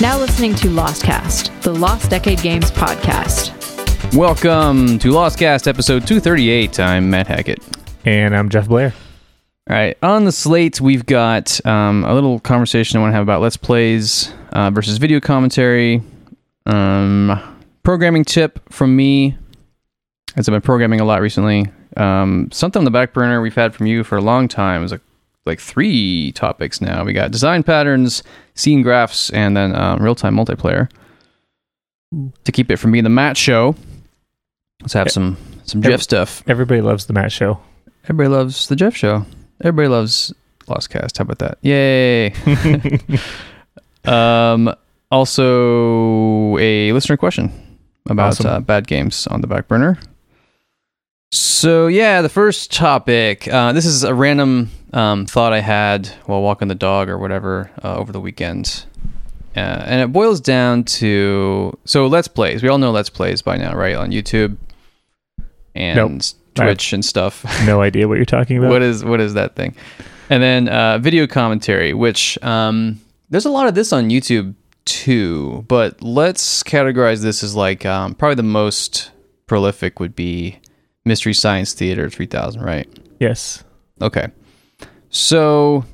Now listening to Lostcast, the Lost Decade Games podcast. Welcome to Lostcast episode 238. I'm Matt Hackett. And I'm Jeff Blair. All right, on the slate, we've got um, a little conversation I want to have about Let's Plays uh, versus video commentary, um, programming tip from me, as I've been programming a lot recently. Um, something on the back burner we've had from you for a long time is like, like three topics now. We got design patterns, scene graphs, and then um, real time multiplayer. To keep it from being the Matt show, let's have some some Jeff stuff. Everybody loves the Matt show. Everybody loves the Jeff show. Everybody loves Lost Cast. How about that? Yay! um, also, a listener question about Awesome. uh, bad games on the back burner. So yeah, the first topic. Uh, this is a random um, thought I had while walking the dog or whatever uh, over the weekend, uh, and it boils down to so Let's Plays. We all know Let's Plays by now, right? On YouTube and Nope. Twitch and stuff. No idea what you're talking about. what is what is that thing? And then uh, video commentary, which um, there's a lot of this on YouTube too. But let's categorize this as like um, probably the most prolific would be Mystery Science Theater 3000, right? yes. Okay. So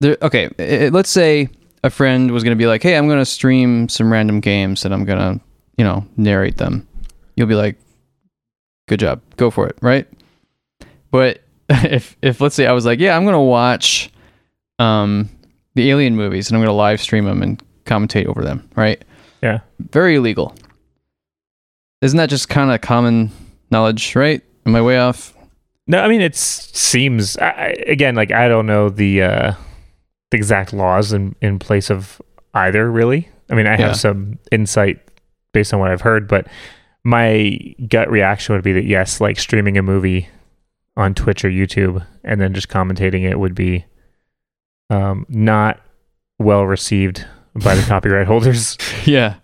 there okay, i- i- let's say a friend was going to be like, "Hey, I'm going to stream some random games and I'm going to, you know, narrate them." You'll be like, "Good job. Go for it." Right? But if if let's say I was like, "Yeah, I'm going to watch um the Alien movies and I'm going to live stream them and commentate over them." Right? Yeah. Very illegal. Isn't that just kind of common knowledge, right? Am I way off? No, I mean it seems I, again like I don't know the uh, the exact laws in in place of either. Really, I mean I have Yeah. some insight based on what I've heard, but my gut reaction would be that yes, like streaming a movie on Twitch or YouTube and then just commentating it would be um, not well received by the copyright holders. Yeah.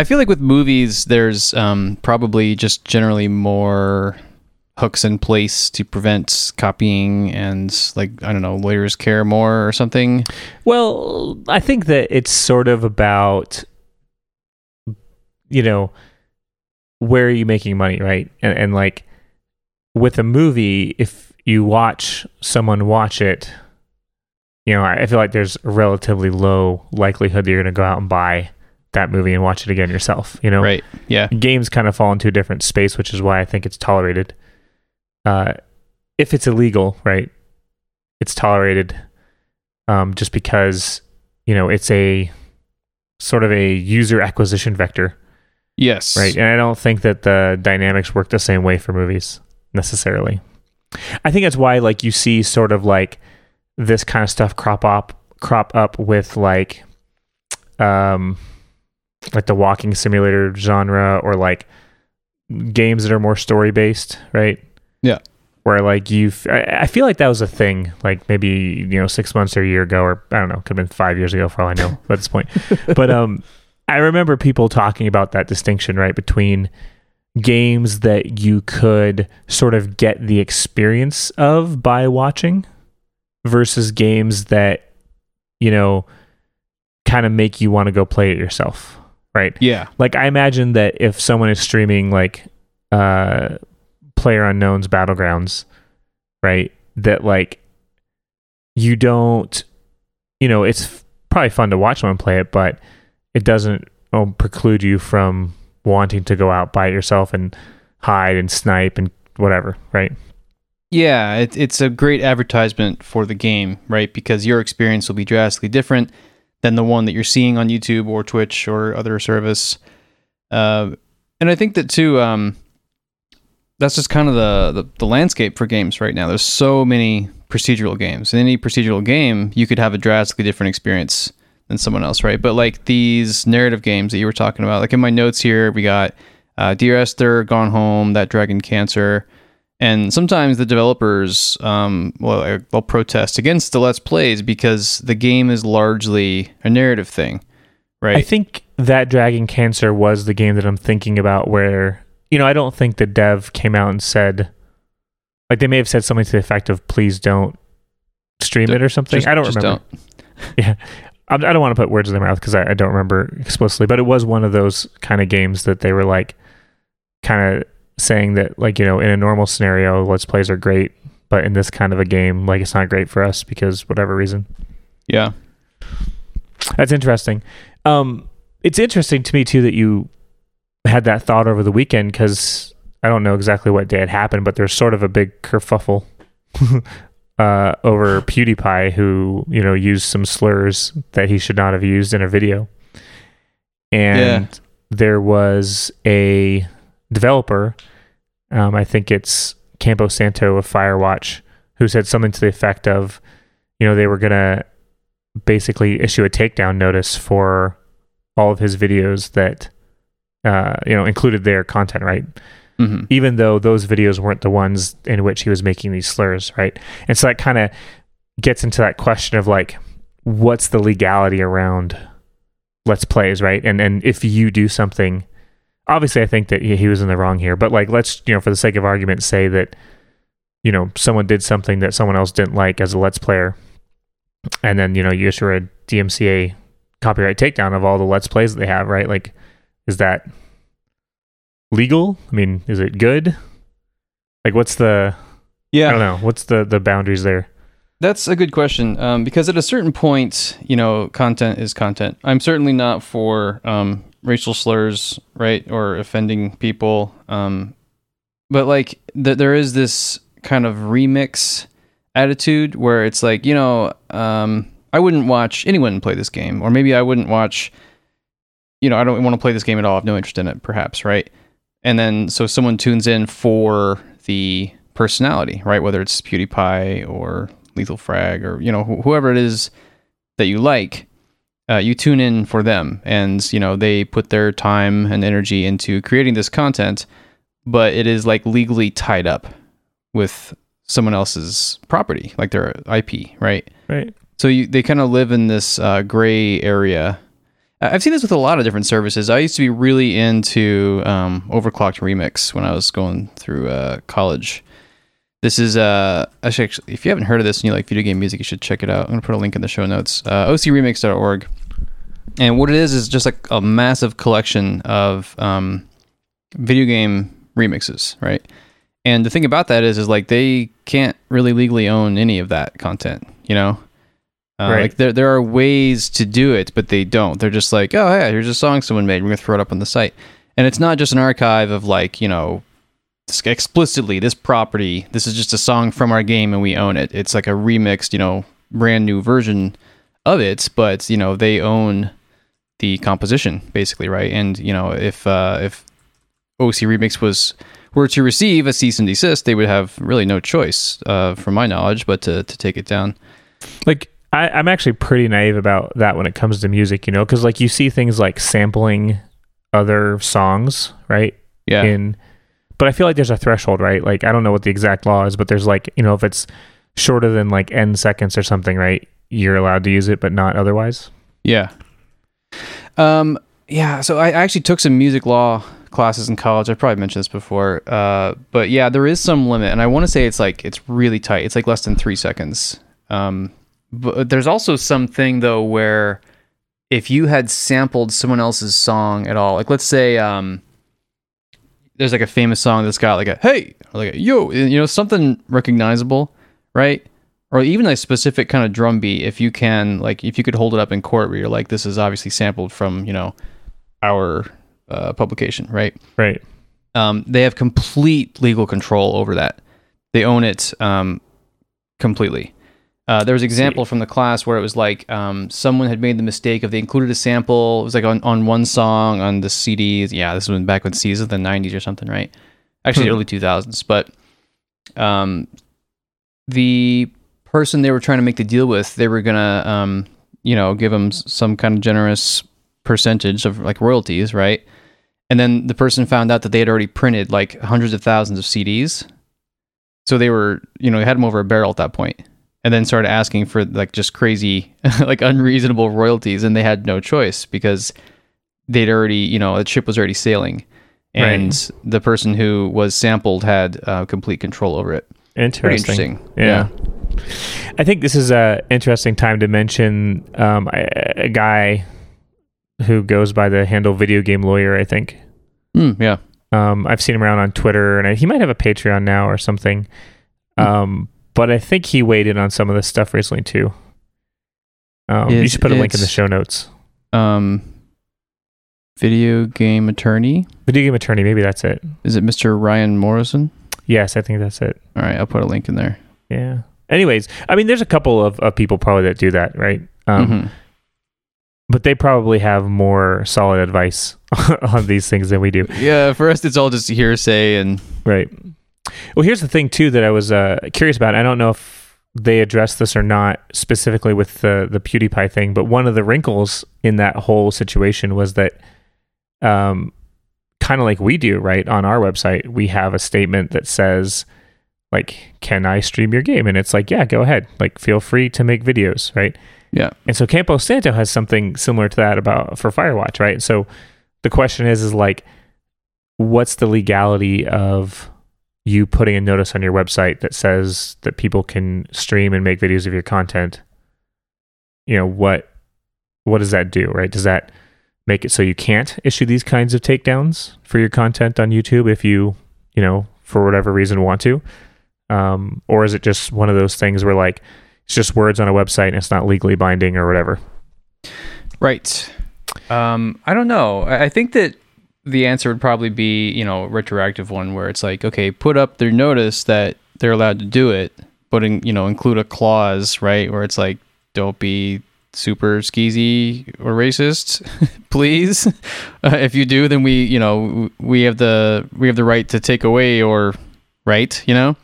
I feel like with movies, there's um, probably just generally more hooks in place to prevent copying and, like, I don't know, lawyers care more or something. Well, I think that it's sort of about, you know, where are you making money, right? And, and like with a movie, if you watch someone watch it, you know, I feel like there's a relatively low likelihood that you're going to go out and buy that movie and watch it again yourself, you know? Right. Yeah. games kind of fall into a different space, which is why I think it's tolerated. Uh, if it's illegal, right? It's tolerated um, just because you know it's a sort of a user acquisition vector, Yes. right? And I don't think that the dynamics work the same way for movies necessarily. I think that's why like you see sort of like this kind of stuff crop up crop up with like um like the walking simulator genre or like games that are more story based, right? Yeah. Where like you've, I, I feel like that was a thing, like maybe you know six months or a year ago, or I don't know, could have been five years ago for all I know at this point. but um, I remember people talking about that distinction, right, between games that you could sort of get the experience of by watching versus games that you know kind of make you want to go play it yourself, right? Yeah. like I imagine that if someone is streaming like uh player unknowns battlegrounds right that like you don't you know it's f- probably fun to watch someone play it but it doesn't um, preclude you from wanting to go out by yourself and hide and snipe and whatever right Yeah. It, it's a great advertisement for the game, right? Because your experience will be drastically different than the one that you're seeing on YouTube or Twitch or other service. Uh, and I think that too, um, that's just kind of the, the, the landscape for games right now. There's so many procedural games. In any procedural game, you could have a drastically different experience than someone else, right? But like these narrative games that you were talking about, like in my notes here, we got uh, Dear Esther, Gone Home, That Dragon Cancer. And sometimes the developers, um, well, they'll protest against the Let's Plays because the game is largely a narrative thing, right? I think that Dragon Cancer was the game that I'm thinking about where, you know, I don't think the dev came out and said, like, they may have said something to the effect of, please don't stream Ju- it or something. Just- I don't just remember. Yeah. I I don't want to put words in their mouth because I, I don't remember explicitly, but it was one of those kind of games that they were like, kind of saying that like you know in a normal scenario, let's plays are great, but in this kind of a game, like it's not great for us because whatever reason. Yeah. That's interesting. Um, it's interesting to me too that you had that thought over the weekend because I don't know exactly what day it happened, but there's sort of a big kerfuffle uh, over PewDiePie, who you know used some slurs that he should not have used in a video, and Yeah. there was a developer, um, I think it's Campo Santo of Firewatch, who said something to the effect of, you know, they were gonna basically issue a takedown notice for all of his videos that uh, you know included their content, right? hmm Even though those videos weren't the ones in which he was making these slurs, right? And so that kind of gets into that question of like, what's the legality around let's plays, right? And and if you do something, obviously, I think that he he was in the wrong here, but like, let's you know, for the sake of argument, say that you know someone did something that someone else didn't like as a let's player, and then you know you issue a DMCA copyright takedown of all the let's plays that they have, right? Like, is that legal? I mean, is it good? Like, what's the Yeah. I don't know. What's the the boundaries there? That's a good question um, because at a certain point, you know, content is content. I'm certainly not for um, racial slurs, right, or offending people. Um, but like, th- there is this kind of remix attitude where it's like, you know, um, I wouldn't watch anyone play this game, or maybe I wouldn't watch. You know, I don't want to play this game at all. I have no interest in it, perhaps, right? And then so someone tunes in for the personality, right? Whether it's PewDiePie or Lethal Frag or you know wh- whoever it is that you like, uh, you tune in for them, and you know they put their time and energy into creating this content, but it is like legally tied up with someone else's property, like their IP, right? Right. So you, they kind of live in this uh, gray area. I've seen this with a lot of different services. I used to be really into um, Overclocked Remix when I was going through uh, college. This is uh, actually, actually, if you haven't heard of this and you like video game music, you should check it out. I'm gonna put a link in the show notes. Uh, OCRemix.org. And what it is is just like a massive collection of um, video game remixes, right? And the thing about that is, is like they can't really legally own any of that content, you know. Uh, Right. Like there, there are ways to do it, but they don't. They're just like, oh yeah, here's a song someone made. We're gonna throw it up on the site, and it's not just an archive of like you know, explicitly this property. This is just a song from our game, and we own it. It's like a remixed, you know, brand new version of it, but you know they own the composition basically, right? And you know if uh, if OC Remix was were to receive a cease and desist, they would have really no choice, uh, from my knowledge, but to to take it down. Like I, I'm actually pretty naive about that when it comes to music, you know, because like you see things like sampling other songs, right? Yeah, In, but I feel like there's a threshold, right? Like I don't know what the exact law is, but there's like you know if it's shorter than like n seconds or something, right? You're allowed to use it, but not otherwise. Yeah. Um, yeah, so I actually took some music law classes in college. I probably mentioned this before. Uh, but yeah, there is some limit, and I want to say it's like it's really tight. It's like less than three seconds. Um, but there's also something though where if you had sampled someone else's song at all, like let's say um, there's like a famous song that's got like a hey, like a yo, you know, something recognizable, right? Or even a specific kind of drum beat if you can like if you could hold it up in court where you're like this is obviously sampled from you know our uh, publication right? Right. um, they have complete legal control over that. They own it um, completely. Uh, there was an example from the class where it was like um, someone had made the mistake of they included a sample it was like on, on one song on the cds yeah this was back when cds was the 90s or something right? Actually Hmm. early 2000s but um, the person they were trying to make the deal with, they were gonna, um, you know, give them some kind of generous percentage of like royalties, right? And then the person found out that they had already printed like hundreds of thousands of CDs, so they were, you know, had them over a barrel at that point, and then started asking for like just crazy, like unreasonable royalties, and they had no choice because they'd already, you know, the ship was already sailing. And the person who was sampled had uh, complete control over it. Interesting. Pretty interesting. Yeah. I think this is a interesting time to mention um, a, a guy who goes by the handle Video Game Lawyer. I think. Hmm, yeah. Um, I've seen him around on Twitter, and I, he might have a Patreon now or something. Um, but I think he weighed in on some of this stuff recently too. Um, you should put a link in the show notes. Um, video game attorney. Video game attorney, maybe that's it. Is it Mr. Ryan Morrison? Yes, I think that's it. All right, I'll put a link in there. Yeah. Anyways, I mean, there's a couple of, of people probably that do that, right? Um, Mhm. But they probably have more solid advice on these things than we do, Yeah, for us, it's all just hearsay and right? Well, here's the thing too that I was uh, curious about. I don't know if they addressed this or not specifically with the the PewDiePie thing, but one of the wrinkles in that whole situation was that, um, kind of like we do, right? On our website, we have a statement that says, like, "Can I stream your game?" And it's like, "Yeah, go ahead. Like, feel free to make videos, right?" yeah, And so Campo Santo has something similar to that about for Firewatch, right? So the question is is like what's the legality of you putting a notice on your website that says that people can stream and make videos of your content? You know, what what does that do, right? Does that make it so you can't issue these kinds of takedowns for your content on YouTube if you, you know, for whatever reason want to? Um, or is it just one of those things where like it's just words on a website and it's not legally binding or whatever. right. Um, I don't know. I think that the answer would probably be, you know, a retroactive one where it's like, okay, put up their notice that they're allowed to do it, but in, you know, include a clause, right, where it's like, don't be super skeezy or racist, please. Uh, if you do, then we, you know, we have the we have the right to take away or right, you know.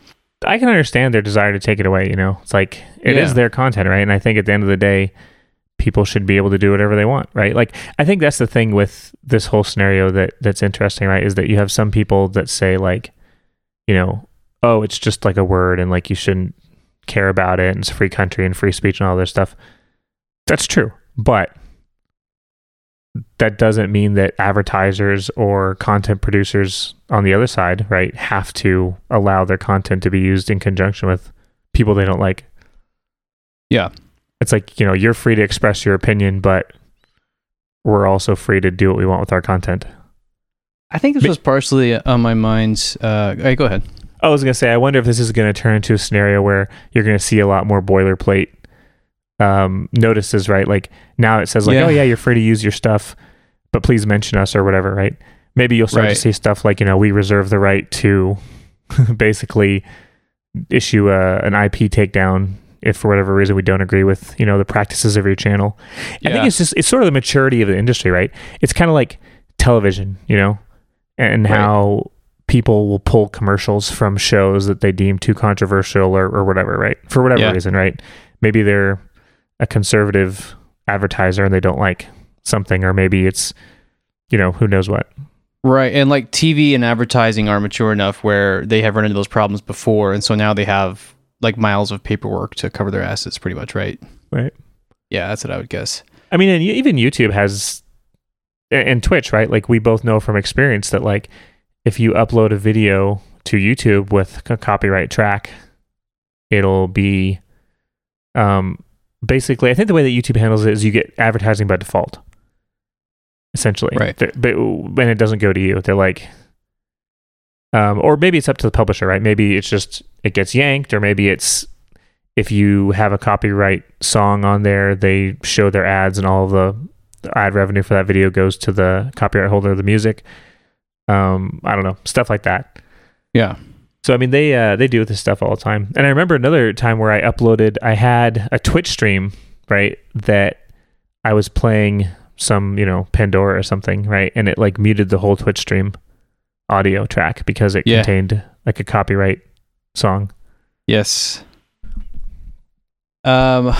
I can understand their desire to take it away, you know. It's like it is Yeah. their content, right? And I think at the end of the day, people should be able to do whatever they want, right? Like I think that's the thing with this whole scenario that that's interesting, right? Is that you have some people that say like, you know, oh, it's just like a word and like you shouldn't care about it and it's a free country and free speech and all this stuff. That's true. But that doesn't mean that advertisers or content producers on the other side, right, have to allow their content to be used in conjunction with people they don't like. Yeah. It's like, you know, you're free to express your opinion, but we're also free to do what we want with our content. I think this Ma- was partially on my mind. Uh, go ahead. I was going to say, I wonder if this is going to turn into a scenario where you're going to see a lot more boilerplate um, notices, right? Like now it says like, Yeah. oh yeah, you're free to use your stuff, but please mention us or whatever, right? Maybe you'll start to see stuff like, you know, we reserve the right to basically issue a, an IP takedown if for whatever reason we don't agree with, you know, the practices of your channel. I think it's just it's sort of the maturity of the industry, right? It's kind of like television, you know, and Right. how people will pull commercials from shows that they deem too controversial or, or whatever, right? For whatever Yeah. reason, right? Maybe they're a conservative advertiser and they don't like something, or maybe it's, you know, who knows what. Right. And like TV and advertising are mature enough where they have run into those problems before. And so now they have like miles of paperwork to cover their assets, pretty much, right? Right. Yeah, that's what I would guess. I mean, and even YouTube has, and Twitch, right? Like we both know from experience that like if you upload a video to YouTube with a copyright track, it'll be, um, basically. I think the way that YouTube handles it is you get advertising by default, essentially. Right. Th- But when it doesn't go to you, they're like, um, or maybe it's up to the publisher, right? Maybe it's just it gets yanked, or maybe it's if you have a copyright song on there, they show their ads and all of the, the ad revenue for that video goes to the copyright holder of the music. Um, I don't know, stuff like that. Yeah. So I mean, they uh, they do this stuff all the time. And I remember another time where I uploaded, I had a Twitch stream, right, that I was playing some, you know, Pandora or something, right, and it like muted the whole Twitch stream audio track because it Yeah. contained like a copyright song. Yes. Um,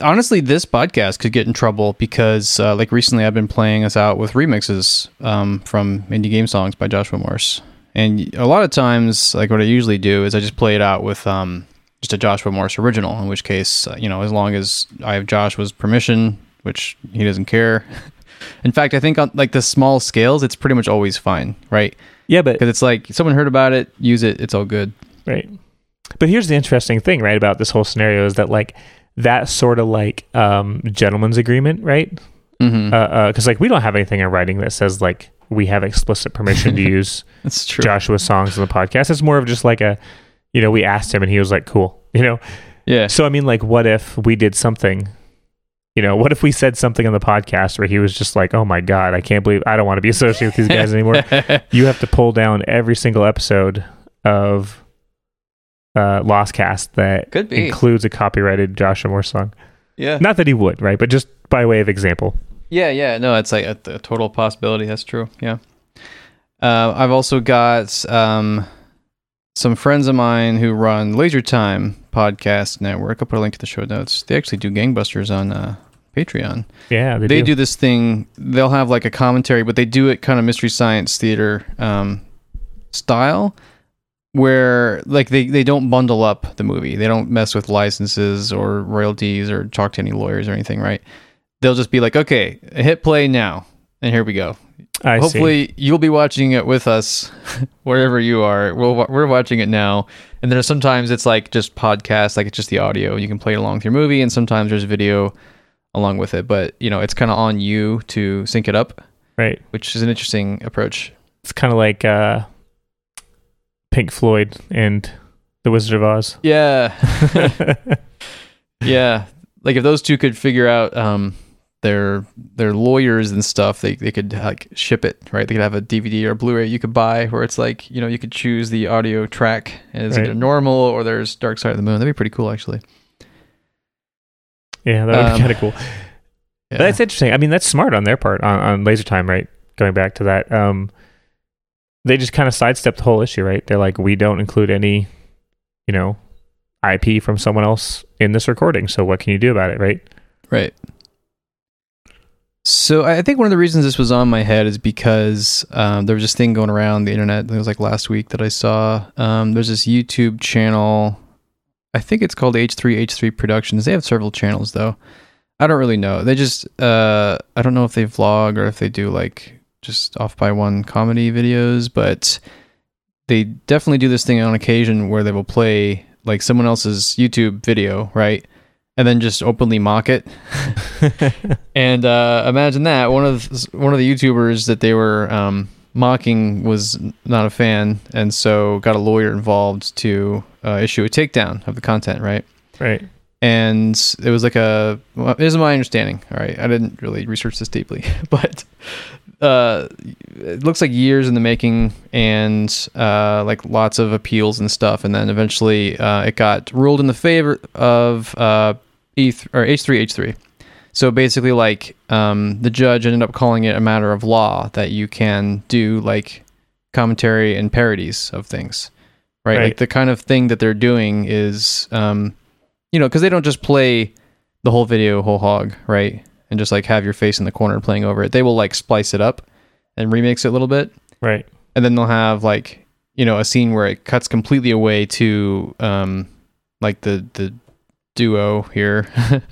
honestly, this podcast could get in trouble because, uh, like, recently I've been playing us out with remixes um, from indie game songs by Joshua Morse, and a lot of times, like, what I usually do is I just play it out with um, just a Joshua Morse original. In which case, uh, you know, as long as I have Joshua's permission, which he doesn't care. In fact, I think on like the small scales, it's pretty much always fine, right? Yeah, but Because it's like someone heard about it, use it, it's all good. right. but here's the interesting thing, right, about this whole scenario is that like that sort of like um gentleman's agreement, right? Mm-hmm. Because like we don't have anything in writing that says like we have explicit permission to use That's true. Joshua's songs in the podcast. It's more of just like a, you know, we asked him and he was like, cool, you know. Yeah. So I mean, like, what if we did something? You know, what if we said something on the podcast where he was just like, "Oh my god, I can't believe I don't want to be associated with these guys anymore." you have to pull down every single episode of uh, Lost Cast that Could be. includes a copyrighted Joshua Morse song. yeah. Not that he would, right? But just by way of example. Yeah, yeah, no, it's like a, a total possibility. That's true. Yeah. Uh, I've also got um, some friends of mine who run Laser Time Podcast Network. I'll put a link to the show notes. They actually do gangbusters on uh, Patreon. Yeah, they, They, do. do. this thing. They'll have like a commentary, but they do it kind of mystery science theater um, style, where like they they don't bundle up the movie. They don't mess with licenses or royalties or talk to any lawyers or anything. Right? They'll just be like, okay, hit play now, and here we go. I see. Hopefully, you'll be watching it with us wherever you are. We'll, we're watching it now. And then sometimes it's like just podcast, like it's just the audio. You can play it along with your movie, and sometimes there's video along with it. But you know, it's kind of on you to sync it up, right. which is an interesting approach. It's kind of like uh, Pink Floyd and The Wizard of Oz. Yeah, yeah. Like if those two could figure out um, their their lawyers and stuff, they they could like ship it, right? They could have a DVD or a Blu-ray you could buy where it's like you know you could choose the audio track as Right. either normal or there's Dark Side of the Moon. That'd be pretty cool, actually. yeah, that would Um, be kind of cool. Yeah. That's interesting. I mean, that's smart on their part on, on Laser Time, right? Going back to that, um, they just kind of sidestepped the whole issue, right? They're like, we don't include any, you know, IP from someone else in this recording. So what can you do about it, right? Right. So I think one of the reasons this was on my head is because um, there was this thing going around the internet. It was like last week that I saw. Um, there's this YouTube channel. I think it's called H3H3 Productions. They have several channels though. I don't really know. They just uh, I don't know if they vlog or if they do like just off by one comedy videos, but they definitely do this thing on occasion where they will play like someone else's YouTube video, right? And then just openly mock it. And uh, imagine that one of the, one of the YouTubers that they were um, mocking was not a fan, and so got a lawyer involved to uh, issue a takedown of the content, right? right. And it was like a. Well, this is my understanding. All right, I didn't really research this deeply, but uh, it looks like years in the making, and uh, like lots of appeals and stuff, and then eventually uh, it got ruled in the favor of uh, E or H three H three. So basically, like um, the judge ended up calling it a matter of law that you can do like commentary and parodies of things, right? Right. Like the kind of thing that they're doing is, um, you know, because they don't just play the whole video whole hog, right? And just like have your face in the corner playing over it. They will like splice it up and remix it a little bit, Right. and then they'll have like you know a scene where it cuts completely away to um, like the the duo here.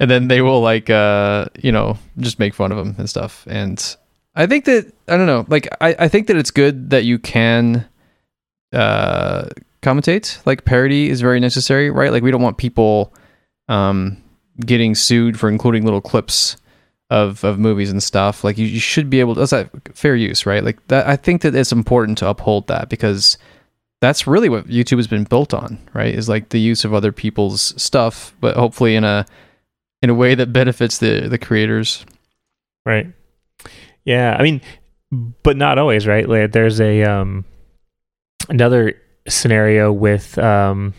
and then they will like uh you know just make fun of them and stuff and i think that i don't know like i, I think that it's good that you can uh commentate like parody is very necessary right like we don't want people um getting sued for including little clips of of movies and stuff like you, you should be able to that's that fair use right like that i think that it's important to uphold that because that's really what youtube has been built on right is like the use of other people's stuff but hopefully in a in a way that benefits the the creators Right. Yeah. I mean, but not always, right? Like, there's a um another scenario with um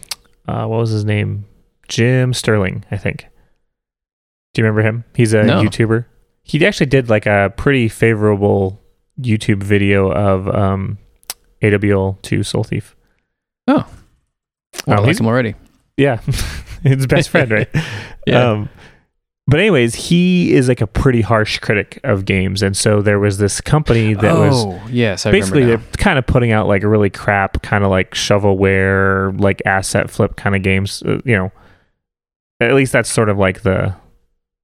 uh what was his name? Jim Sterling, I think. Do you remember him? He's a No. YouTuber. He actually did like a pretty favorable YouTube video of um AWL to Soul Thief. well, Oh, i like him already Yeah. his best friend, right? Yeah. Um, but anyways, he is like a pretty harsh critic of games, and so there was this company that was oh yes i basically they're kind of putting out like a really crap, kind of like shovelware, like asset flip kind of games. Uh, you know, at least that's sort of like the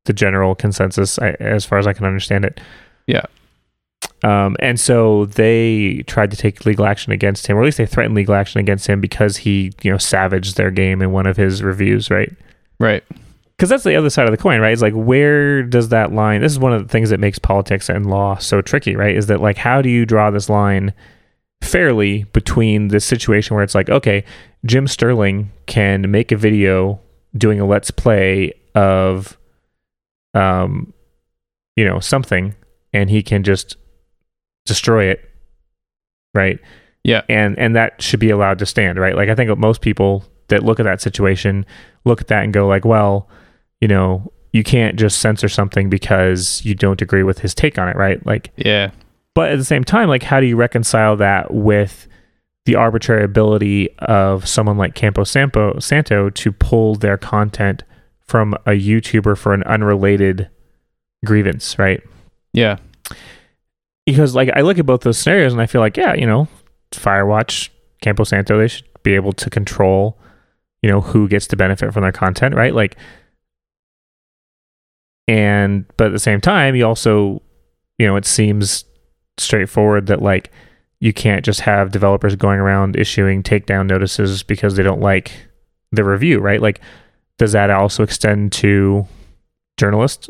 the general consensus I, as far as I can understand it. Yeah. Um, and so they tried to take legal action against him, or at least they threatened legal action against him because he, you know, savaged their game in one of his reviews, right? Right. Because that's the other side of the coin, right? It's like where does that line? This is one of the things that makes politics and law so tricky, right? Is that like how do you draw this line fairly between this situation where it's like, okay, Jim Sterling can make a video doing a let's play of, um, you know, something, and he can just destroy it, right? Yeah. And and that should be allowed to stand, right? Like I think most people that look at that situation look at that and go like, well, you know, you can't just censor something because you don't agree with his take on it, right? Like Yeah. but at the same time, like how do you reconcile that with the arbitrary ability of someone like Campo Sampo, Santo to pull their content from a YouTuber for an unrelated grievance, right? Yeah. because like I look at both those scenarios and I feel like yeah, you know, Firewatch, Campo Santo, they should be able to control, you know, who gets to benefit from their content, right? Like, and but at the same time, you also, you know, it seems straightforward that like you can't just have developers going around issuing takedown notices because they don't like the review, right? Like, does that also extend to journalist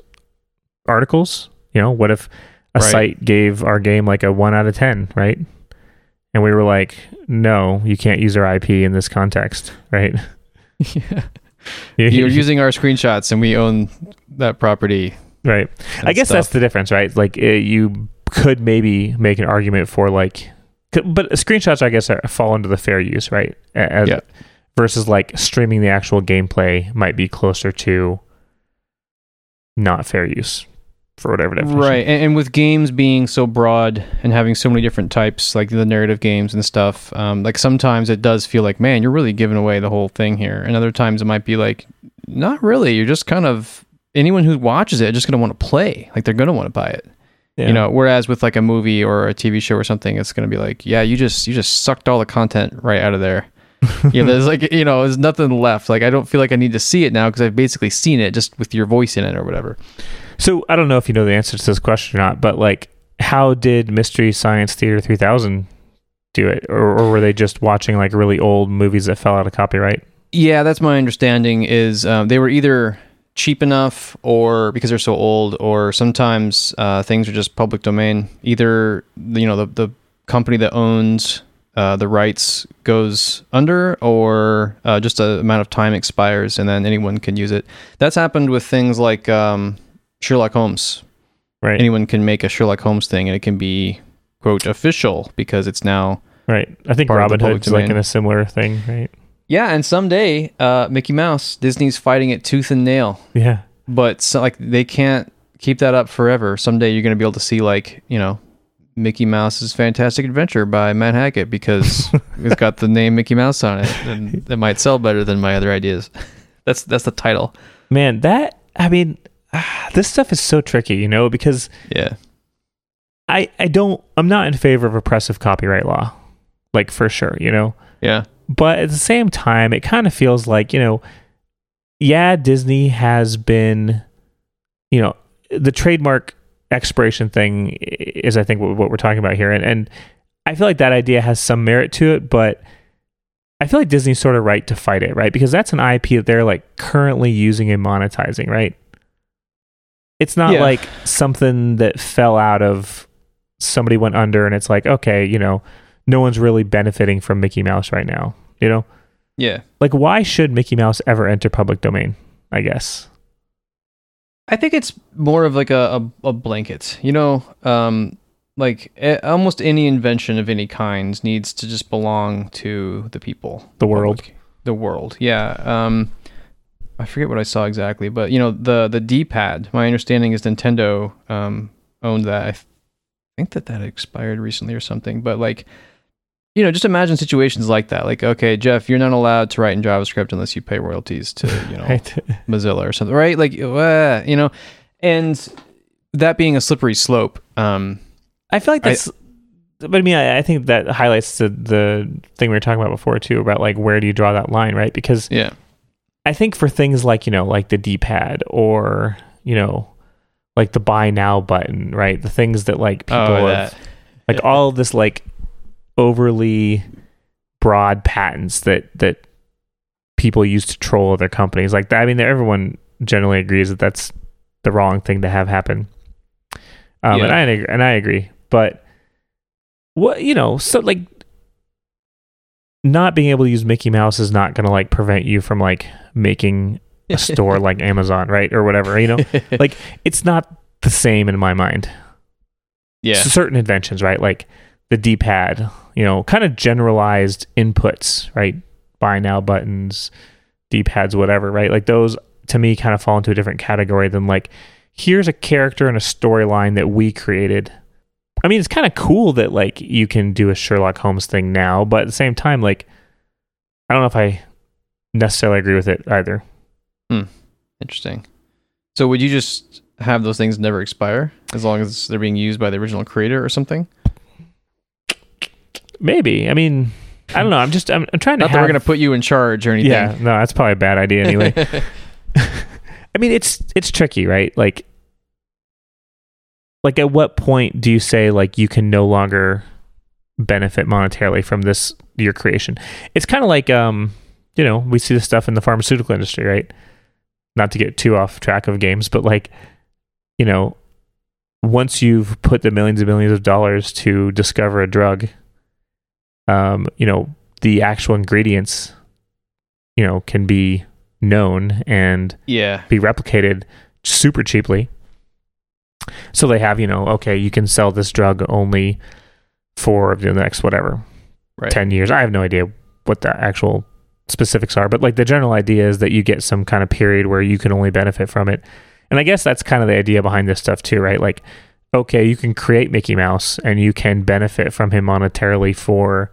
articles? You know, what if a Right. site gave our game like a one out of 10, right? And we were like, no, you can't use our IP in this context, right? yeah. You're using our screenshots and we own that property. right. I guess that's the difference, right? Like uh you could maybe make an argument for like, but screenshots, I guess, are, fall into the fair use, right? As, Yeah. Versus like streaming the actual gameplay might be closer to not fair use for whatever definition. Right. And, and with games being so broad and having so many different types, like the narrative games and stuff, um, like sometimes it does feel like, man, you're really giving away the whole thing here. And other times it might be like, not really. You're just kind of, anyone who watches it just going to want to play. Like they're going to want to buy it. Yeah. You know, whereas with like a movie or a TV show or something, it's going to be like, yeah, you just, you just sucked all the content right out of there. yeah, there's like, you know, there's nothing left. Like, I don't feel like I need to see it now because I've basically seen it just with your voice in it or whatever. So I don't know if you know the answer to this question or not, but like, how did Mystery Science Theater 3000 do it, or, or were they just watching like really old movies that fell out of copyright? Yeah, that's my understanding. Is um, they were either cheap enough, or because they're so old, or sometimes uh, things are just public domain. Either you know the the company that owns uh, the rights goes under, or uh, just a amount of time expires, and then anyone can use it. That's happened with things like um, Sherlock Holmes. Right. Anyone can make a Sherlock Holmes thing, and it can be quote official because it's now Right. I think Part of the Robin Hood's like in a similar thing, right? yeah. And someday, uh, Mickey Mouse, Disney's fighting it tooth and nail. Yeah. but so, like they can't keep that up forever. Someday you're going to be able to see like you know Mickey Mouse's Fantastic Adventure by Matt Hackett because it's got the name Mickey Mouse on it, and it might sell better than my other ideas. That's that's the title. Man, that I mean, ah, this stuff is so tricky, you know, because Yeah, I I don't I'm not in favor of oppressive copyright law, like for sure, you know. yeah, but at the same time it kind of feels like you know yeah disney has been you know the trademark expiration thing is i think what, what we're talking about here and, and i feel like that idea has some merit to it but i feel like disney's sort of right to fight it right because that's an ip that they're like currently using and monetizing right it's not Yeah. like something that fell out of somebody went under and it's like okay you know no one's really benefiting from Mickey Mouse right now. You know, yeah. like why should Mickey Mouse ever enter public domain? I guess. I think it's more of like a a, a blanket. You know, um, like eh, almost any invention of any kind needs to just belong to the people, The world. public, the world. Yeah. Um, I forget what I saw exactly, but you know the the D pad. My understanding is Nintendo um, owned that. I th- think that that expired recently or something. But like, you know, just imagine situations like that. Like, okay, Jeff, you're not allowed to write in JavaScript unless you pay royalties to you know Right. Mozilla or something, right? Like, uh, you know, and that being a slippery slope. Um, I feel like I- that's. but I mean, I, I think that highlights the the thing we were talking about before too about like where do you draw that line, right? Because yeah, I think for things like you know like the D pad or you know like the buy now button, right? The things that like people Oh, have, that. like all this like overly broad patents that that people use to troll other companies. Like that, I mean, everyone generally agrees that that's the wrong thing to have happen. Um, Yeah. and I and I agree, but what you know, so like not being able to use Mickey Mouse is not going to like prevent you from like making a store like Amazon, right, or whatever. You know, like it's not the same in my mind. yeah. Certain inventions, right? Like the D-pad, you know, kind of generalized inputs, right? Buy now buttons, D-pads, whatever, right? Like those to me kind of fall into a different category than like here's a character and a storyline that we created. I mean, it's kind of cool that like you can do a Sherlock Holmes thing now, but at the same time, like I don't know if I necessarily agree with it either. Hmm. Interesting. So would you just have those things never expire as long as they're being used by the original creator or something? Maybe. I mean, I don't know. I'm just I'm, I'm trying to Not have that we're going to put you in charge or anything. Yeah, no, that's probably a bad idea anyway. I mean, it's it's tricky, right? Like, like at what point do you say like you can no longer benefit monetarily from this your creation? It's kind of like um, you know, we see this stuff in the pharmaceutical industry, right? Not to get too off track of games, but like, you know, once you've put the millions and millions of dollars to discover a drug, um, you know, the actual ingredients, you know, can be known and yeah. be replicated super cheaply. So they have, you know, okay, you can sell this drug only for the next whatever Right. 10 years. I have no idea what the actual specifics are, but like the general idea is that you get some kind of period where you can only benefit from it. And I guess that's kind of the idea behind this stuff too, right? Like, okay, you can create Mickey Mouse and you can benefit from him monetarily for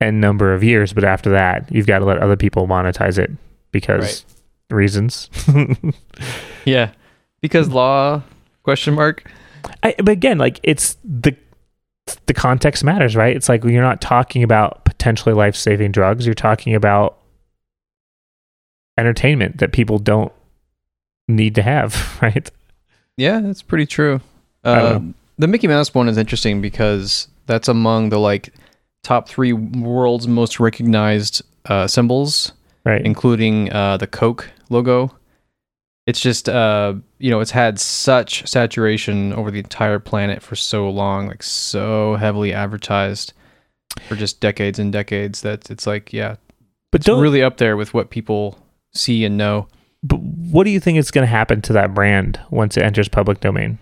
n number of years, but after that, you've got to let other people monetize it because reasons. Yeah. Because law question mark. I, but again, like it's the the context matters, right? It's like you're not talking about potentially life saving drugs. You're talking about entertainment that people don't need to have, right? Yeah, that's pretty true. I Uh, the Mickey Mouse one is interesting because that's among the like top three world's most recognized uh, symbols, Right. including uh, the Coke logo. It's just uh, you know it's had such saturation over the entire planet for so long, like so heavily advertised for just decades and decades that it's like yeah, but it's don't really up there with what people see and know. But what do you think is going to happen to that brand once it enters public domain?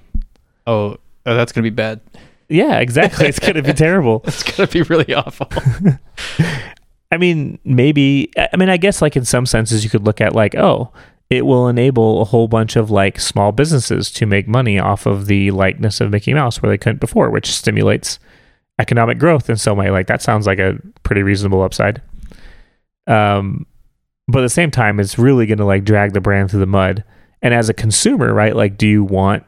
Oh, oh that's gonna be bad. Yeah, exactly. It's going to be terrible. It's gonna be really awful. I mean, maybe. I mean, I guess like in some senses, you could look at like, oh, it will enable a whole bunch of like small businesses to make money off of the likeness of Mickey Mouse where they couldn't before, which stimulates economic growth in some way. Like that sounds like a pretty reasonable upside. Um, but at the same time, it's really going to like drag the brand through the mud. And as a consumer, right? Like, do you want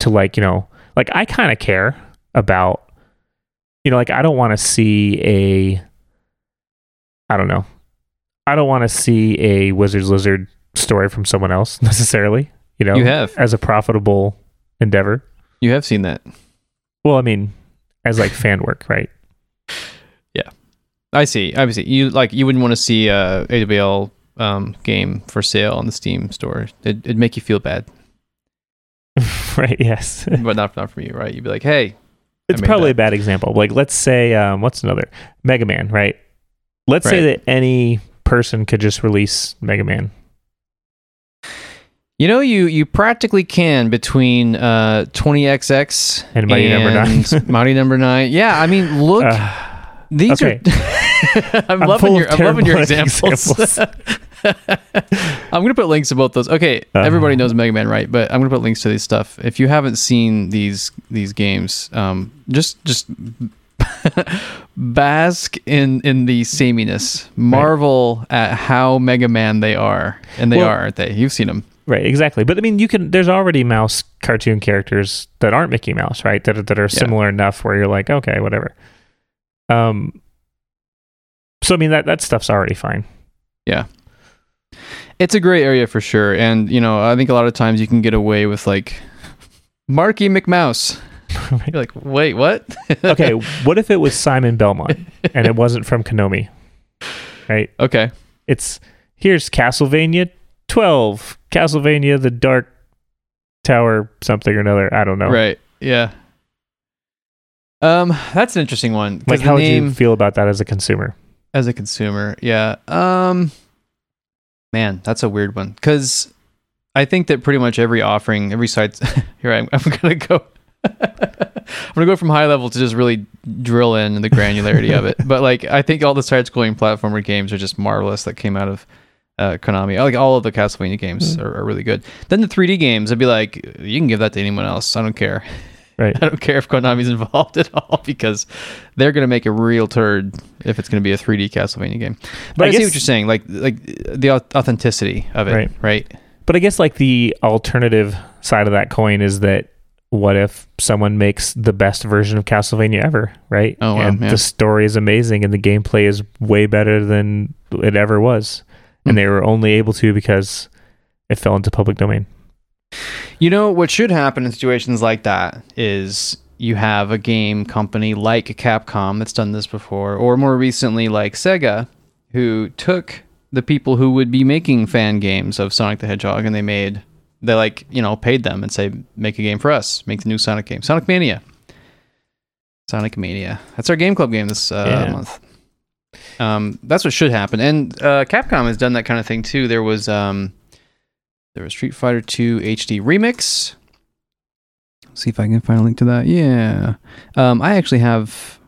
to like you know like I kind of care about you know like I don't want to see a I don't know. I don't want to see a Wizards Lizard story from someone else necessarily, you know, You have. as a profitable endeavor. You have seen that. Well, I mean, as like fan work, right? Yeah. I see. I see. You like you wouldn't want to see a AWL um, game for sale on the Steam store. It, it'd make you feel bad, right, yes. but not not from you, right? You'd be like, hey, it's probably that. a bad example. Like let's say um what's another? Mega Man, right? Let's say that any person could just release Mega Man. you know, you you practically can between uh, 20XX And Mighty Number Nine. Mighty Number Nine. Yeah, I mean, look, Uh, these okay. are. I'm, I'm loving your I'm loving your examples. examples. I'm gonna put links to both those. Okay, Uh. everybody knows Mega Man, right? But I'm gonna put links to these stuff. If you haven't seen these these games, um, just just bask in in the sameness. Marvel at how Mega Man they are, and they Well- are, aren't they? You've seen them. Right, exactly. But I mean, you can. There's already mouse cartoon characters that aren't Mickey Mouse, right? That are, that are similar enough where you're like, okay, whatever. Um. So I mean that that stuff's already fine. Yeah. It's a gray area for sure, and you know, I think a lot of times you can get away with like Marky McMouse. You're like, wait, what? okay, what if it was Simon Belmont and it wasn't from Konami? Right? okay. It's here's Castlevania 12, Castlevania the Dark Tower something or another. I don't know. Right. Yeah. Um, that's an interesting one. Like how name, would you feel about that as a consumer? as a consumer? Yeah. Um, man, that's a weird one because I think that pretty much every offering, every site. here I'm, I'm gonna go. I'm gonna go from high level to just really drill in the granularity of it. But like, I think all the side-scrolling platformer games are just marvelous that came out of uh, Konami. Like all of the Castlevania games are, are really good. Then the 3D games, I'd be like, you can give that to anyone else. I don't care. Right. I don't care if Konami's involved at all because they're going to make a real turd if it's going to be a 3D Castlevania game. But I I, see what you're saying, like like the authenticity of it, Right. right? But I guess like the alternative side of that coin is that what if someone makes the best version of Castlevania ever, right? Oh, wow, and yeah. the story is amazing and the gameplay is way better than it ever was. Hmm. And they were only able to because it fell into public domain. You know what should happen in situations like that is you have a game company like Capcom that's done this before, or more recently like Sega, who took the people who would be making fan games of Sonic the Hedgehog and they made they like you know paid them and say make a game for us, make the new Sonic game, Sonic Mania. Sonic Mania. That's our game club game this uh, Yeah. month. Um, that's what should happen, and uh, Capcom has done that kind of thing too. There was um, there was Street Fighter 2 HD Remix. see if I can find a link to that. Yeah. Um, I actually have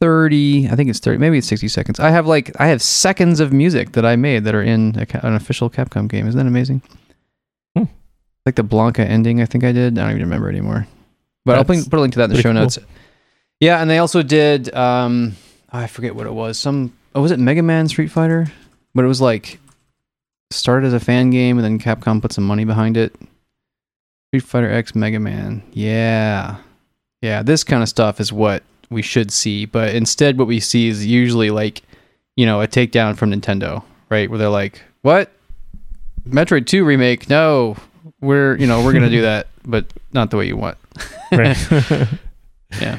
30, I think it's 30, maybe it's 60 seconds. I have like, I have seconds of music that I made that are in a, an official Capcom game. Isn't that amazing? Hmm. Like the Blanka ending, I think I did. I don't even remember anymore. But I'll put, put a link to that in the show cool. notes. Yeah, and they also did, um, I forget what it was. Some, oh, was it Mega Man Street Fighter? But it was like, started as a fan game and then Capcom put some money behind it. Street Fighter X Mega Man. Yeah. Yeah, this kind of stuff is what we should see, but instead what we see is usually like, you know, a takedown from Nintendo, right? Where they're like, "What? Metroid 2 remake? No. We're, you know, we're going to do that, but not the way you want." Right. Yeah.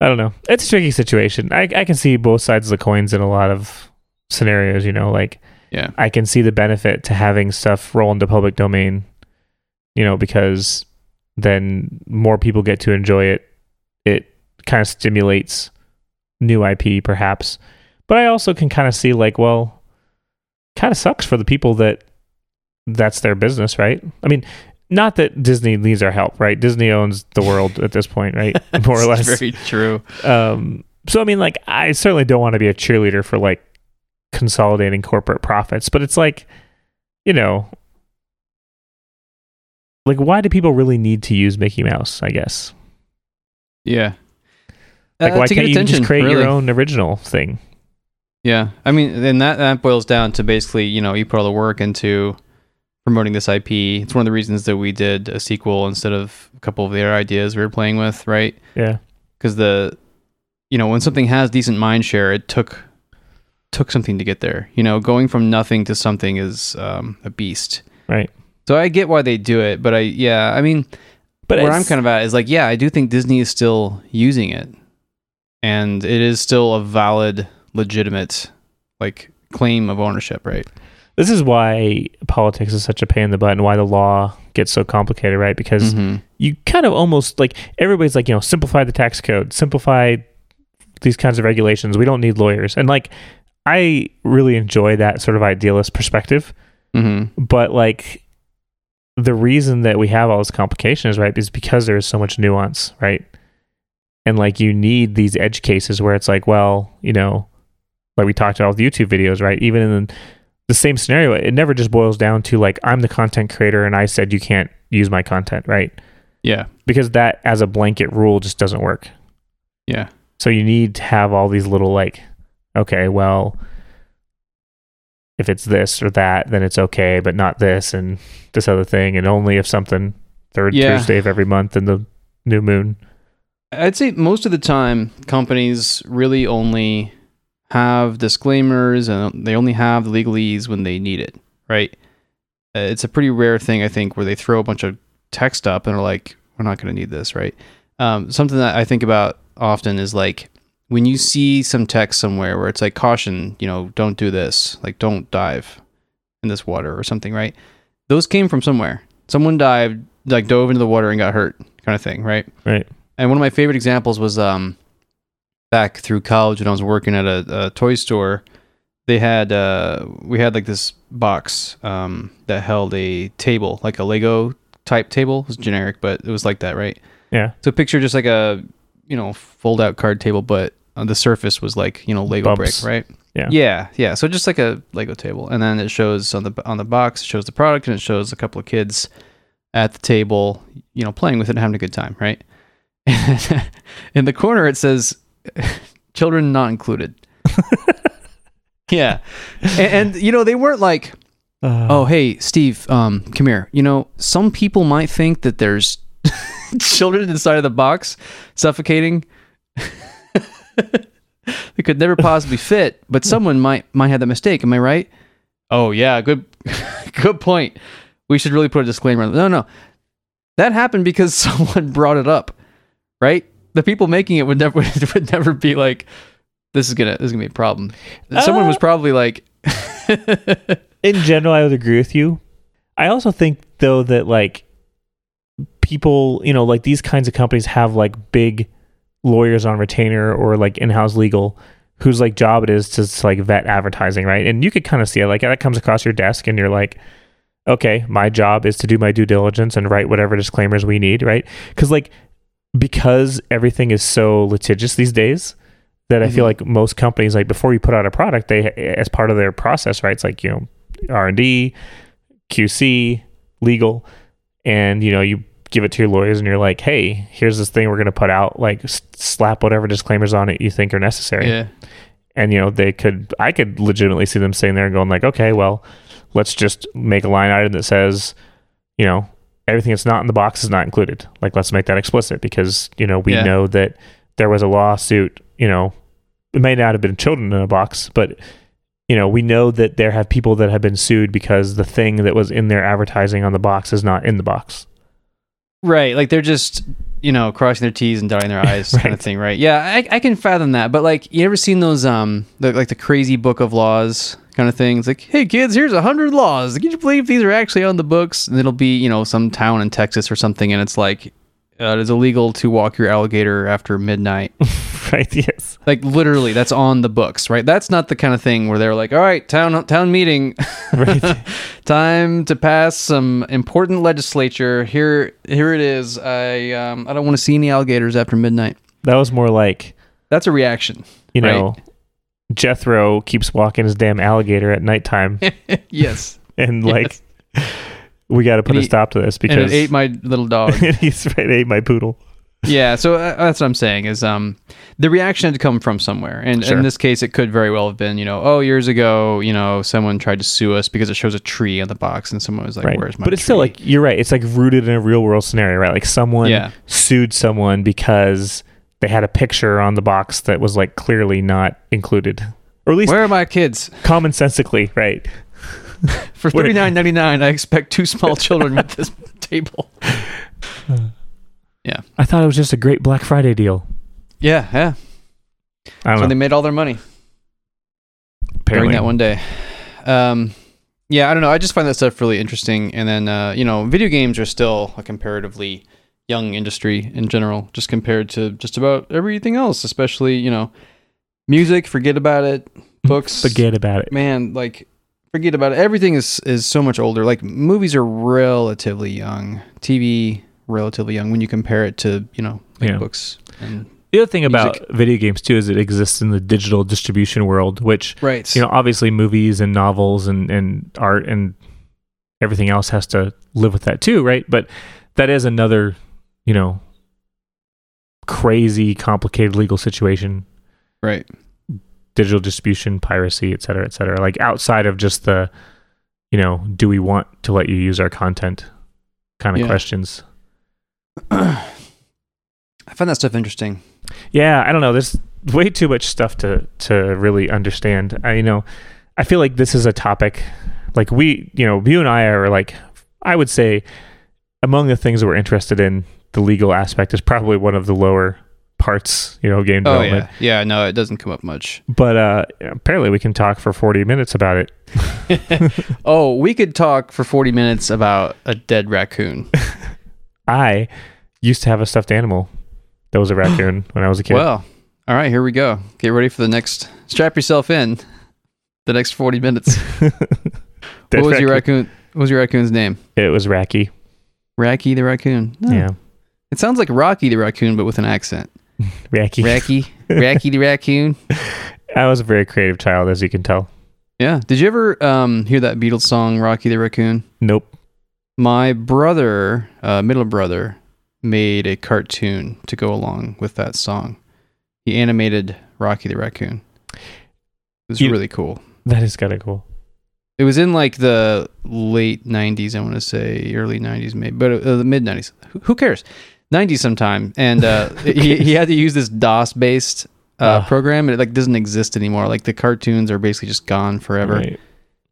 I don't know. It's a tricky situation. I, I can see both sides of the coins in a lot of scenarios, you know, like Yeah. I can see the benefit to having stuff roll into public domain, you know, because then more people get to enjoy it. It kind of stimulates new IP, perhaps. But I also can kind of see, like, well, kind of sucks for the people that that's their business, right? I mean, not that Disney needs our help, right? Disney owns the world at this point, right? More or less. very true. Um, so I mean, like, I certainly don't want to be a cheerleader for like consolidating corporate profits, but it's like, you know, like why do people really need to use Mickey Mouse? I guess Yeah. like Uh, why can't you just create really. your own original thing? Yeah, I mean, then that that boils down to basically, you know, you put all the work into promoting this IP. It's one of the reasons that we did a sequel instead of a couple of the other ideas we were playing with, right? Yeah, Because the, you know, when something has decent mind share, it took took something to get there. You know, going from nothing to something is um, a beast. right. So I get why they do it, but I, yeah, I mean, But where I'm kind of at is like, yeah, I do think Disney is still using it, and it is still a valid, legitimate, like claim of ownership, right? this is why politics is such a pain in the butt and why the law gets so complicated, right? Because Mhm. you kind of almost like everybody's like, you know, simplify the tax code, simplify these kinds of regulations. We don't need lawyers. And like, I really enjoy that sort of idealist perspective. Mhm. But like, the reason that we have all this complication is right is because there is so much nuance, right? And like, you need these edge cases where it's like, well, you know, like we talked about with YouTube videos, right? Even in the same scenario, it never just boils down to like, I'm the content creator and I said you can't use my content, right? Yeah. because that as a blanket rule just doesn't work. Yeah. So you need to have all these little like, okay, well, if it's this or that, then it's okay, but not this and this other thing, and only if something third Yeah. Tuesday of every month in the new moon. I'd say most of the time companies really only have disclaimers and they only have the legalese when they need it, right? Uh, it's a pretty rare thing, I think, where they throw a bunch of text up and are like, we're not going to need this, right? Um, something that I think about often is like when you see some text somewhere where it's like, caution, you know, don't do this, like, don't dive in this water or something, right? Those came from somewhere. Someone dived, like, dove into the water and got hurt, kind of thing, right? Right. And one of my favorite examples was um, back through college when I was working at a, a toy store. They had uh, we had like this box um, that held a table, like a Lego type table. It was generic, but it was like that, right? Yeah. So picture just like a you know fold out card table, but on the surface was like you know Lego Bumps. brick, right? Yeah. Yeah, yeah. So just like a Lego table, and then it shows on the on the box, it shows the product, and it shows a couple of kids at the table, you know, playing with it and having a good time, right? In the corner, it says "children not included." yeah, and, and you know they weren't like, "Oh, hey, Steve, um, come here." You know, some people might think that there's children inside of the box suffocating. They could never possibly fit, but someone might might have that mistake. Am I right? Oh yeah, good good point. We should really put a disclaimer. No, no, that happened because someone brought it up, right? The people making it would never would never be like, "This is gonna this is gonna be a problem." Someone was Uh, probably like, in general, I would agree with you. I also think though that like people, you know, like these kinds of companies have like big lawyers on retainer or like in-house legal whose like job it is to, to, like vet advertising, right? And you could kind of see it like that comes across your desk and you're like, okay, my job is to do my due diligence and write whatever disclaimers we need, right? Cuz like because everything is so litigious these days that I feel Mhm. like most companies like before you put out a product, they as part of their process, right? It's like, you know, R&D, QC, legal, and you know, you give it to your lawyers and you're like, "Hey, here's this thing we're going to put out, like s- slap whatever disclaimers on it you think are necessary." "Yeah, And you know, they could I could legitimately see them sitting there and going like, "Okay, well, let's just make a line item that says, you know, everything that's not in the box is not included. Like let's make that explicit because, you know, we Yeah. know that there was a lawsuit, you know, it may not have been children in a box, but you know, we know that there have people that have been sued because the thing that was in their advertising on the box is not in the box. Right. Like they're just, you know, crossing their T's and dotting their I's kind of thing, right? Yeah, I, I can fathom that. But like, you ever seen those, um, the, like the crazy book of laws kind of things? Like, hey kids, here's a hundred laws. Can you believe these are actually on the books? And it'll be, you know, some town in Texas or something. And it's like, uh, it is illegal to walk your alligator after midnight. right? Yes. like literally, that's on the books, right? That's not the kind of thing where they're like, all right, town town meeting, Right. time to pass some important legislature. Here here it is. I um I don't want to see any alligators after midnight. That was more like, That's a reaction. you Right. know, Jethro keeps walking his damn alligator at nighttime yes. and like we got to put And a he- stop to this because it ate my little dog. he's right, ate my poodle. yeah, so uh, that's what I'm saying is um the reaction had to come from somewhere. And Sure. in this case it could very well have been, you know, oh, years ago, you know, someone tried to sue us because it shows a tree on the box and someone was like, right. "Where's my but it's still like you're right. It's like rooted in a real world scenario, right? Like someone Yeah. sued someone because they had a picture on the box that was like clearly not included, or at least Where are my kids? commonsensically, right? For thirty nine ninety nine, I expect two small children with this table. Yeah. I thought it was just a great Black Friday deal. Yeah, yeah. I That's don't when know. they made all their money during that one day. Um, yeah, I don't know. I just find that stuff really interesting. And then, uh, you know, video games are still a comparatively young industry in general, just compared to just about everything else. Especially, you know, music. Forget about it. Books. forget about it. man. Like, forget about it. Everything is is so much older. Like movies are relatively young. TV relatively young when you compare it to you know like Yeah. books and The other thing about Music. video games too is it exists in the digital distribution world, which right. you know obviously movies and novels and and art and everything else has to live with that too, right? But that is another you know crazy complicated legal situation right. Digital distribution piracy et cetera et cetera like outside of just the you know do we want to let you use our content kind of Yeah. questions I find that stuff interesting. yeah i don't know there's way too much stuff to to really understand. I you know, I feel like this is a topic like we, you know, you and I are like I would say among the things that we're interested in, the legal aspect is probably one of the lower parts, you know, game Oh development. yeah, yeah. No, it doesn't come up much. But uh apparently we can talk for 40 minutes about it. Oh, we could talk for forty minutes about a dead raccoon. I used to have a stuffed animal that was a raccoon when I was a kid. Well, all right, here we go. Get ready for the next. Strap yourself in. The next forty minutes. What was your raccoon? What was your raccoon's name? It was Racky. Racky the raccoon. No. Yeah. It sounds like Rocky the raccoon, but with an accent. Racky. Racky, Racky the raccoon. I was a very creative child, as you can tell. Yeah. Did you ever um, hear that Beatles song, Rocky the raccoon? Nope. My brother, uh, middle brother, made a cartoon to go along with that song. He animated Rocky the raccoon. It was You- really cool. That is kind of cool. It was in like the late '90s, I want to say, early '90s, maybe, but uh, the mid '90s. Who, who cares? '90s sometime, and uh, he he had to use this DOS-based uh, Ah. program, and it like doesn't exist anymore. Like the cartoons are basically just gone forever. Right.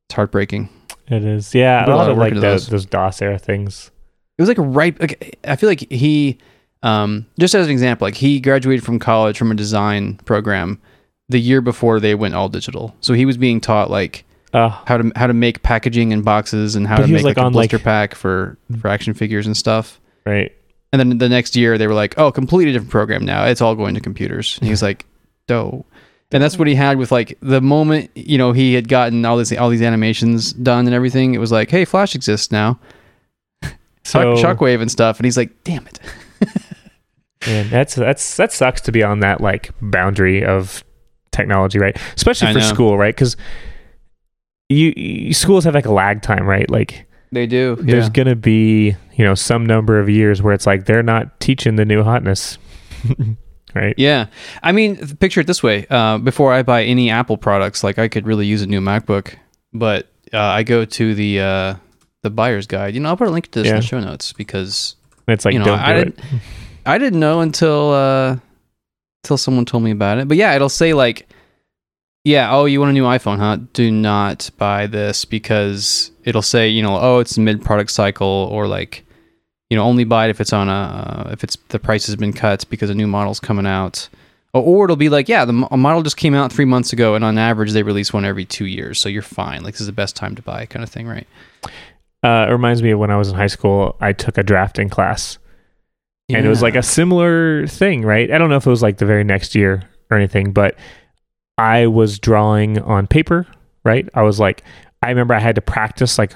It's heartbreaking. It is. Yeah. A lot of like the, those. those DOS era things. It was like right. Like, I feel like he, um, just as an example, like he graduated from college from a design program the year before they went all digital. So he was being taught like Uh, how to how to make packaging in boxes and how to make like, like, a on, like- blister pack for for action figures and stuff. right. And then the next year they were like, "Oh, completely different program now. It's all going to computers." And he was like, "Doh." And that's what he had with like the moment you know he had gotten all these all these animations done and everything. It was like, "Hey, Flash exists now." So Shock, Shockwave and stuff. And he's like, "Damn it." man, that's that's that sucks to be on that like boundary of technology, right? Especially I for know. school, right? Because you, you schools have like a lag time, right? Like They do. there's gonna be you know some number of years where it's like they're not teaching the new hotness, right? Yeah. I mean, picture it this way. Uh, before I buy any Apple products, like I could really use a new MacBook, but uh, I go to the uh, the buyer's guide. You know, I'll put a link to this in the show notes because It's like You know, I didn't-. I didn't know until uh, until someone told me about it. But yeah, it'll say like, yeah, oh, you want a new iPhone, huh? Do not buy this because it'll say, you know, oh, it's mid product cycle or like, you know, only buy it if it's on a uh, if it's the price has been cut because a new model's coming out. Or, or it'll be like, yeah, the mo- model just came out three months ago, and on average they release one every two years, so you're fine. Like this is the best time to buy, kind of thing, right? Uh, it reminds me of when I was in high school. I took a drafting class, and it was like a similar thing, right? I don't know if it was like the very next year or anything, but I was drawing on paper, right? I was like, I remember I had to practice like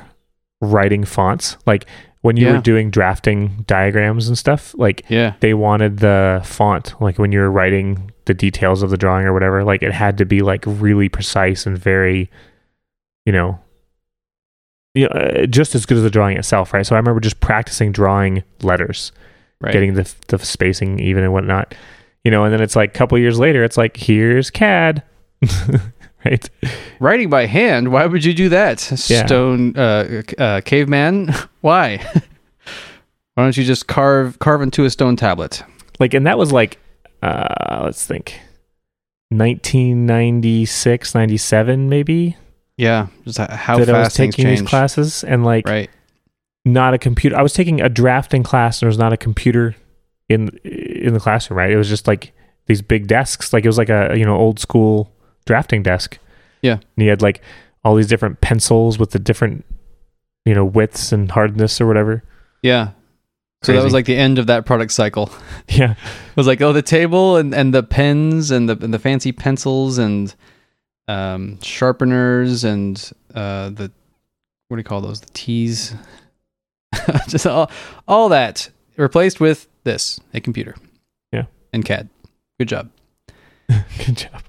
writing fonts, like when you Yeah. were doing drafting diagrams and stuff, like yeah, they wanted the font, like when you were writing the details of the drawing or whatever, like it had to be like really precise and very, you know, you know, uh, just as good as the drawing itself, right? So I remember just practicing drawing letters, right. getting the the spacing even and whatnot, you know. And then it's like a couple years later, it's like here's CAD, right? Writing by hand? Why would you do that? Yeah. Stone uh, uh, caveman? Why? Why don't you just carve carve into a stone tablet? Like, and that was like, uh, let's think, 1996, 97, maybe Yeah, just how that I was fast things taking these classes, and like. Right. not a computer. I was taking a drafting class, and there was not a computer in in the classroom. Right? It was just like these big desks. Like it was like a you know old school drafting desk. Yeah. And you had like all these different pencils with the different you know widths and hardness or whatever. Yeah. So that was like the end of that product cycle. Yeah. It was like, oh, the table and, and the pens and the and the fancy pencils and um, sharpeners and uh, the what do you call those? The teas. Just all all that replaced with this a computer. Yeah. And CAD. Good job. Good job.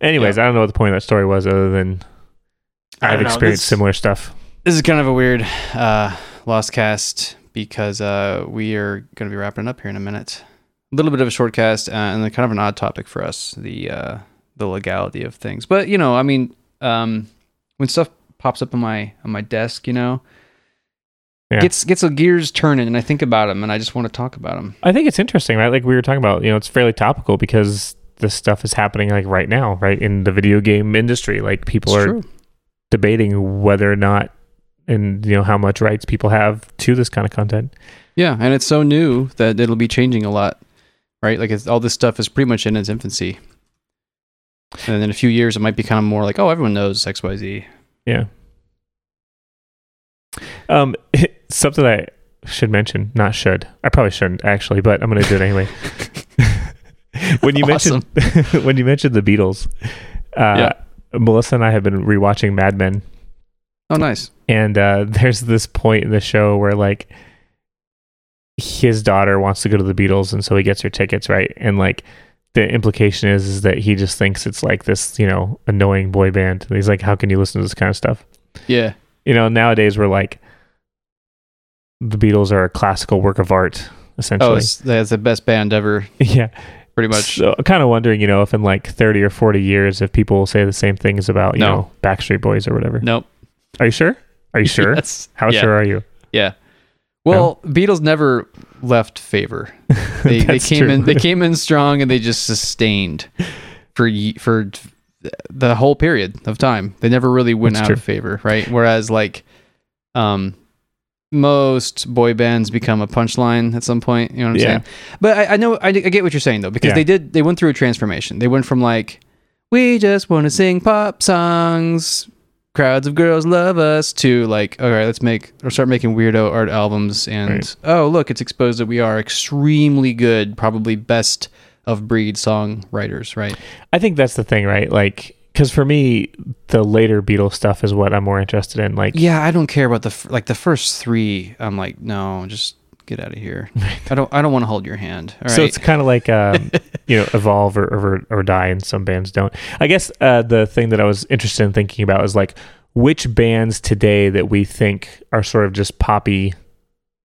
Anyways, I don't know what the point of that story was, other than I I've experienced this- similar stuff. This is kind of a weird uh, Lostcast because uh, we are going to be wrapping up here in a minute. A little bit of a short cast uh, and then kind of an odd topic for us the uh, the legality of things. But you know, I mean, um, when stuff pops up on my on my desk, you know, Yeah. gets gets the gears turning, and I think about them, and I just want to talk about them. I think it's interesting, right? Like we were talking about, you know, it's fairly topical because this stuff is happening like right now, right in the video game industry. Like people It's are true. debating whether or not and you know how much rights people have to this kind of content. Yeah, and it's so new that it'll be changing a lot, right? Like it's, all this stuff is pretty much in its infancy. And in a few years, it might be kind of more like, oh, everyone knows X, Y, Z. Yeah. Um, something I should mention, not should. I probably shouldn't actually, but I'm going to do it anyway. when you Awesome. mentioned when you mentioned the Beatles, uh, Melissa and I have been rewatching Mad Men, Oh, nice. and uh, there's this point in the show where like his daughter wants to go to the Beatles, and so he gets her tickets, right? And like the implication is is that he just thinks it's like this, you know, annoying boy band. And he's like, "How can you listen to this kind of stuff?" Yeah. you know, nowadays we're like the Beatles are a classical work of art, Oh, essentially. it's, that's the best band ever, yeah, pretty much. So I'm kind of wondering, you know, if in like 30 or 40 years, if people will say the same things about, you No. know, Backstreet Boys or whatever. Nope. Are you sure? Are you sure? Yes. How yeah. sure are you? Yeah. Well, Beatles never left favor. They, they came true. in. They came in strong, and they just sustained for for the whole period of time. They never really went That's out true. of favor, right? Whereas, like, um, most boy bands become a punchline at some point. You know what I'm Yeah. saying? But I, I know I, I get what you're saying though, because Yeah. they did. They went through a transformation. They went from like, we just want to sing pop songs. Crowds of girls love us to like, all right, let's make or start making weirdo art albums. And Right. oh, look, it's exposed that we are extremely good, probably best of breed songwriters, right? I think that's the thing, right? Like, because for me, the later Beatles stuff is what I'm more interested in. Like, Yeah, I don't care about the f- like the first three. I'm like, no, just get out of here. I don't. I don't want to hold your hand. All right. So it's kind of like um, you know evolve or, or or die, and some bands don't. I guess uh, the thing that I was interested in thinking about is like which bands today that we think are sort of just poppy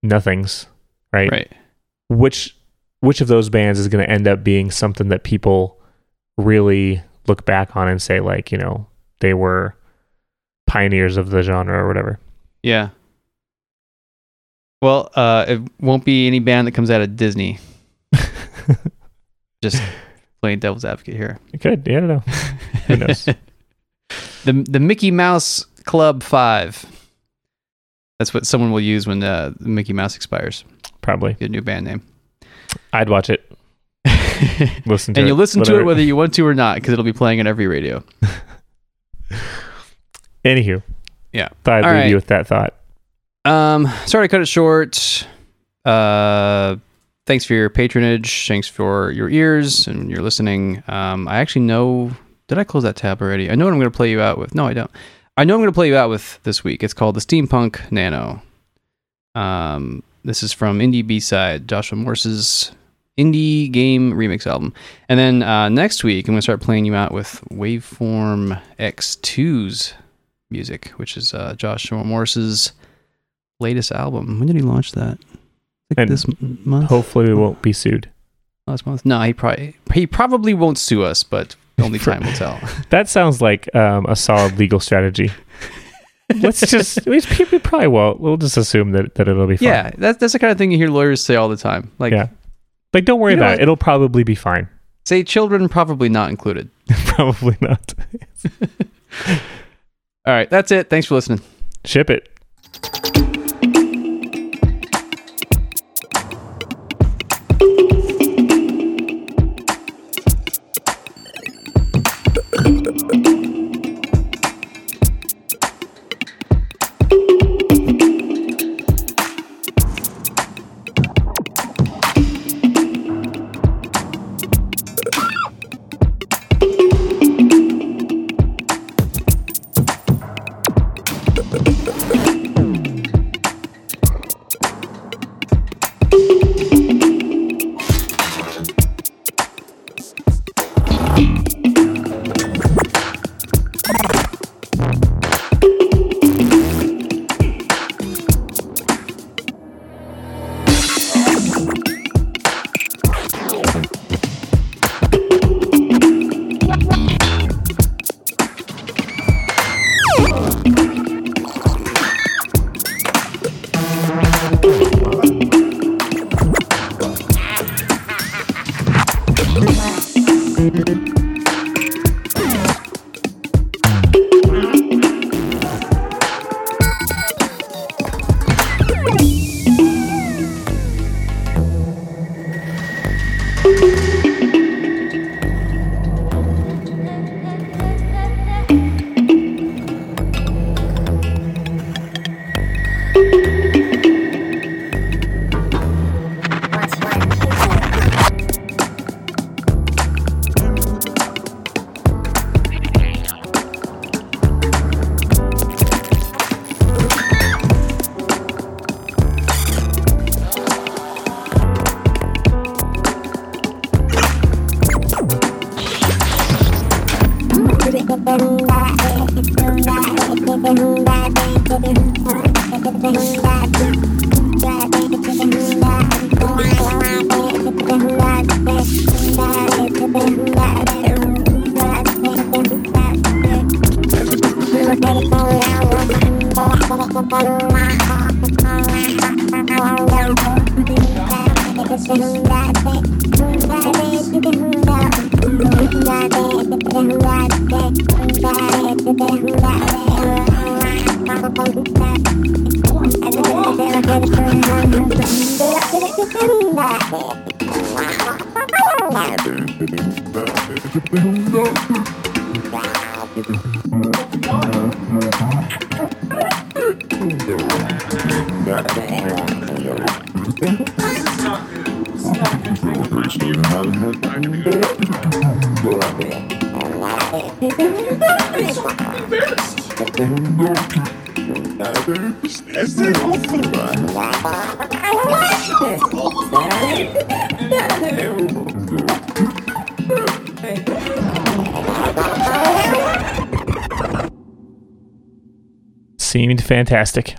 nothings, right? right. Which which of those bands is going to end up being something that people really look back on and say like you know they were pioneers of the genre or whatever. Yeah. Well, uh, it won't be any band that comes out of Disney. Just playing devil's advocate here. It could, yeah, I don't know. Who knows? the the Mickey Mouse Club Five. That's what someone will use when uh, Mickey Mouse expires. Probably, Get a new band name. I'd watch it. Listen to and it. you listen to it whether you want to or not, because it'll be playing on every radio. Anywho, Yeah. Thought I'd All leave right. you with that thought. Um, sorry to cut it short. Uh, thanks for your patronage. Thanks for your ears and you're listening. Um, I actually know. Did I close that tab already? I know what I'm going to play you out with. No, I don't. I know I'm going to play you out with this week. It's called the Steampunk Nano. Um, this is from Indie B Side, Joshua Morse's indie game remix album. And then uh, next week, I'm going to start playing you out with Waveform X2's music, which is uh, Joshua Morse's latest album. When did he launch that? Like this m- month? Hopefully, we won't be sued. Last month? No, he probably he probably won't sue us, but only time will tell. That sounds like um, a solid legal strategy. Let's just we, we probably won't. We'll just assume that, that it'll be fine. yeah, that's that's the kind of thing you hear lawyers say all the time. Like, Yeah. Like, don't worry You know about what? it. It'll probably be fine. say children probably not included. probably not. All right, that's it. Thanks for listening. Ship it. Fantastic.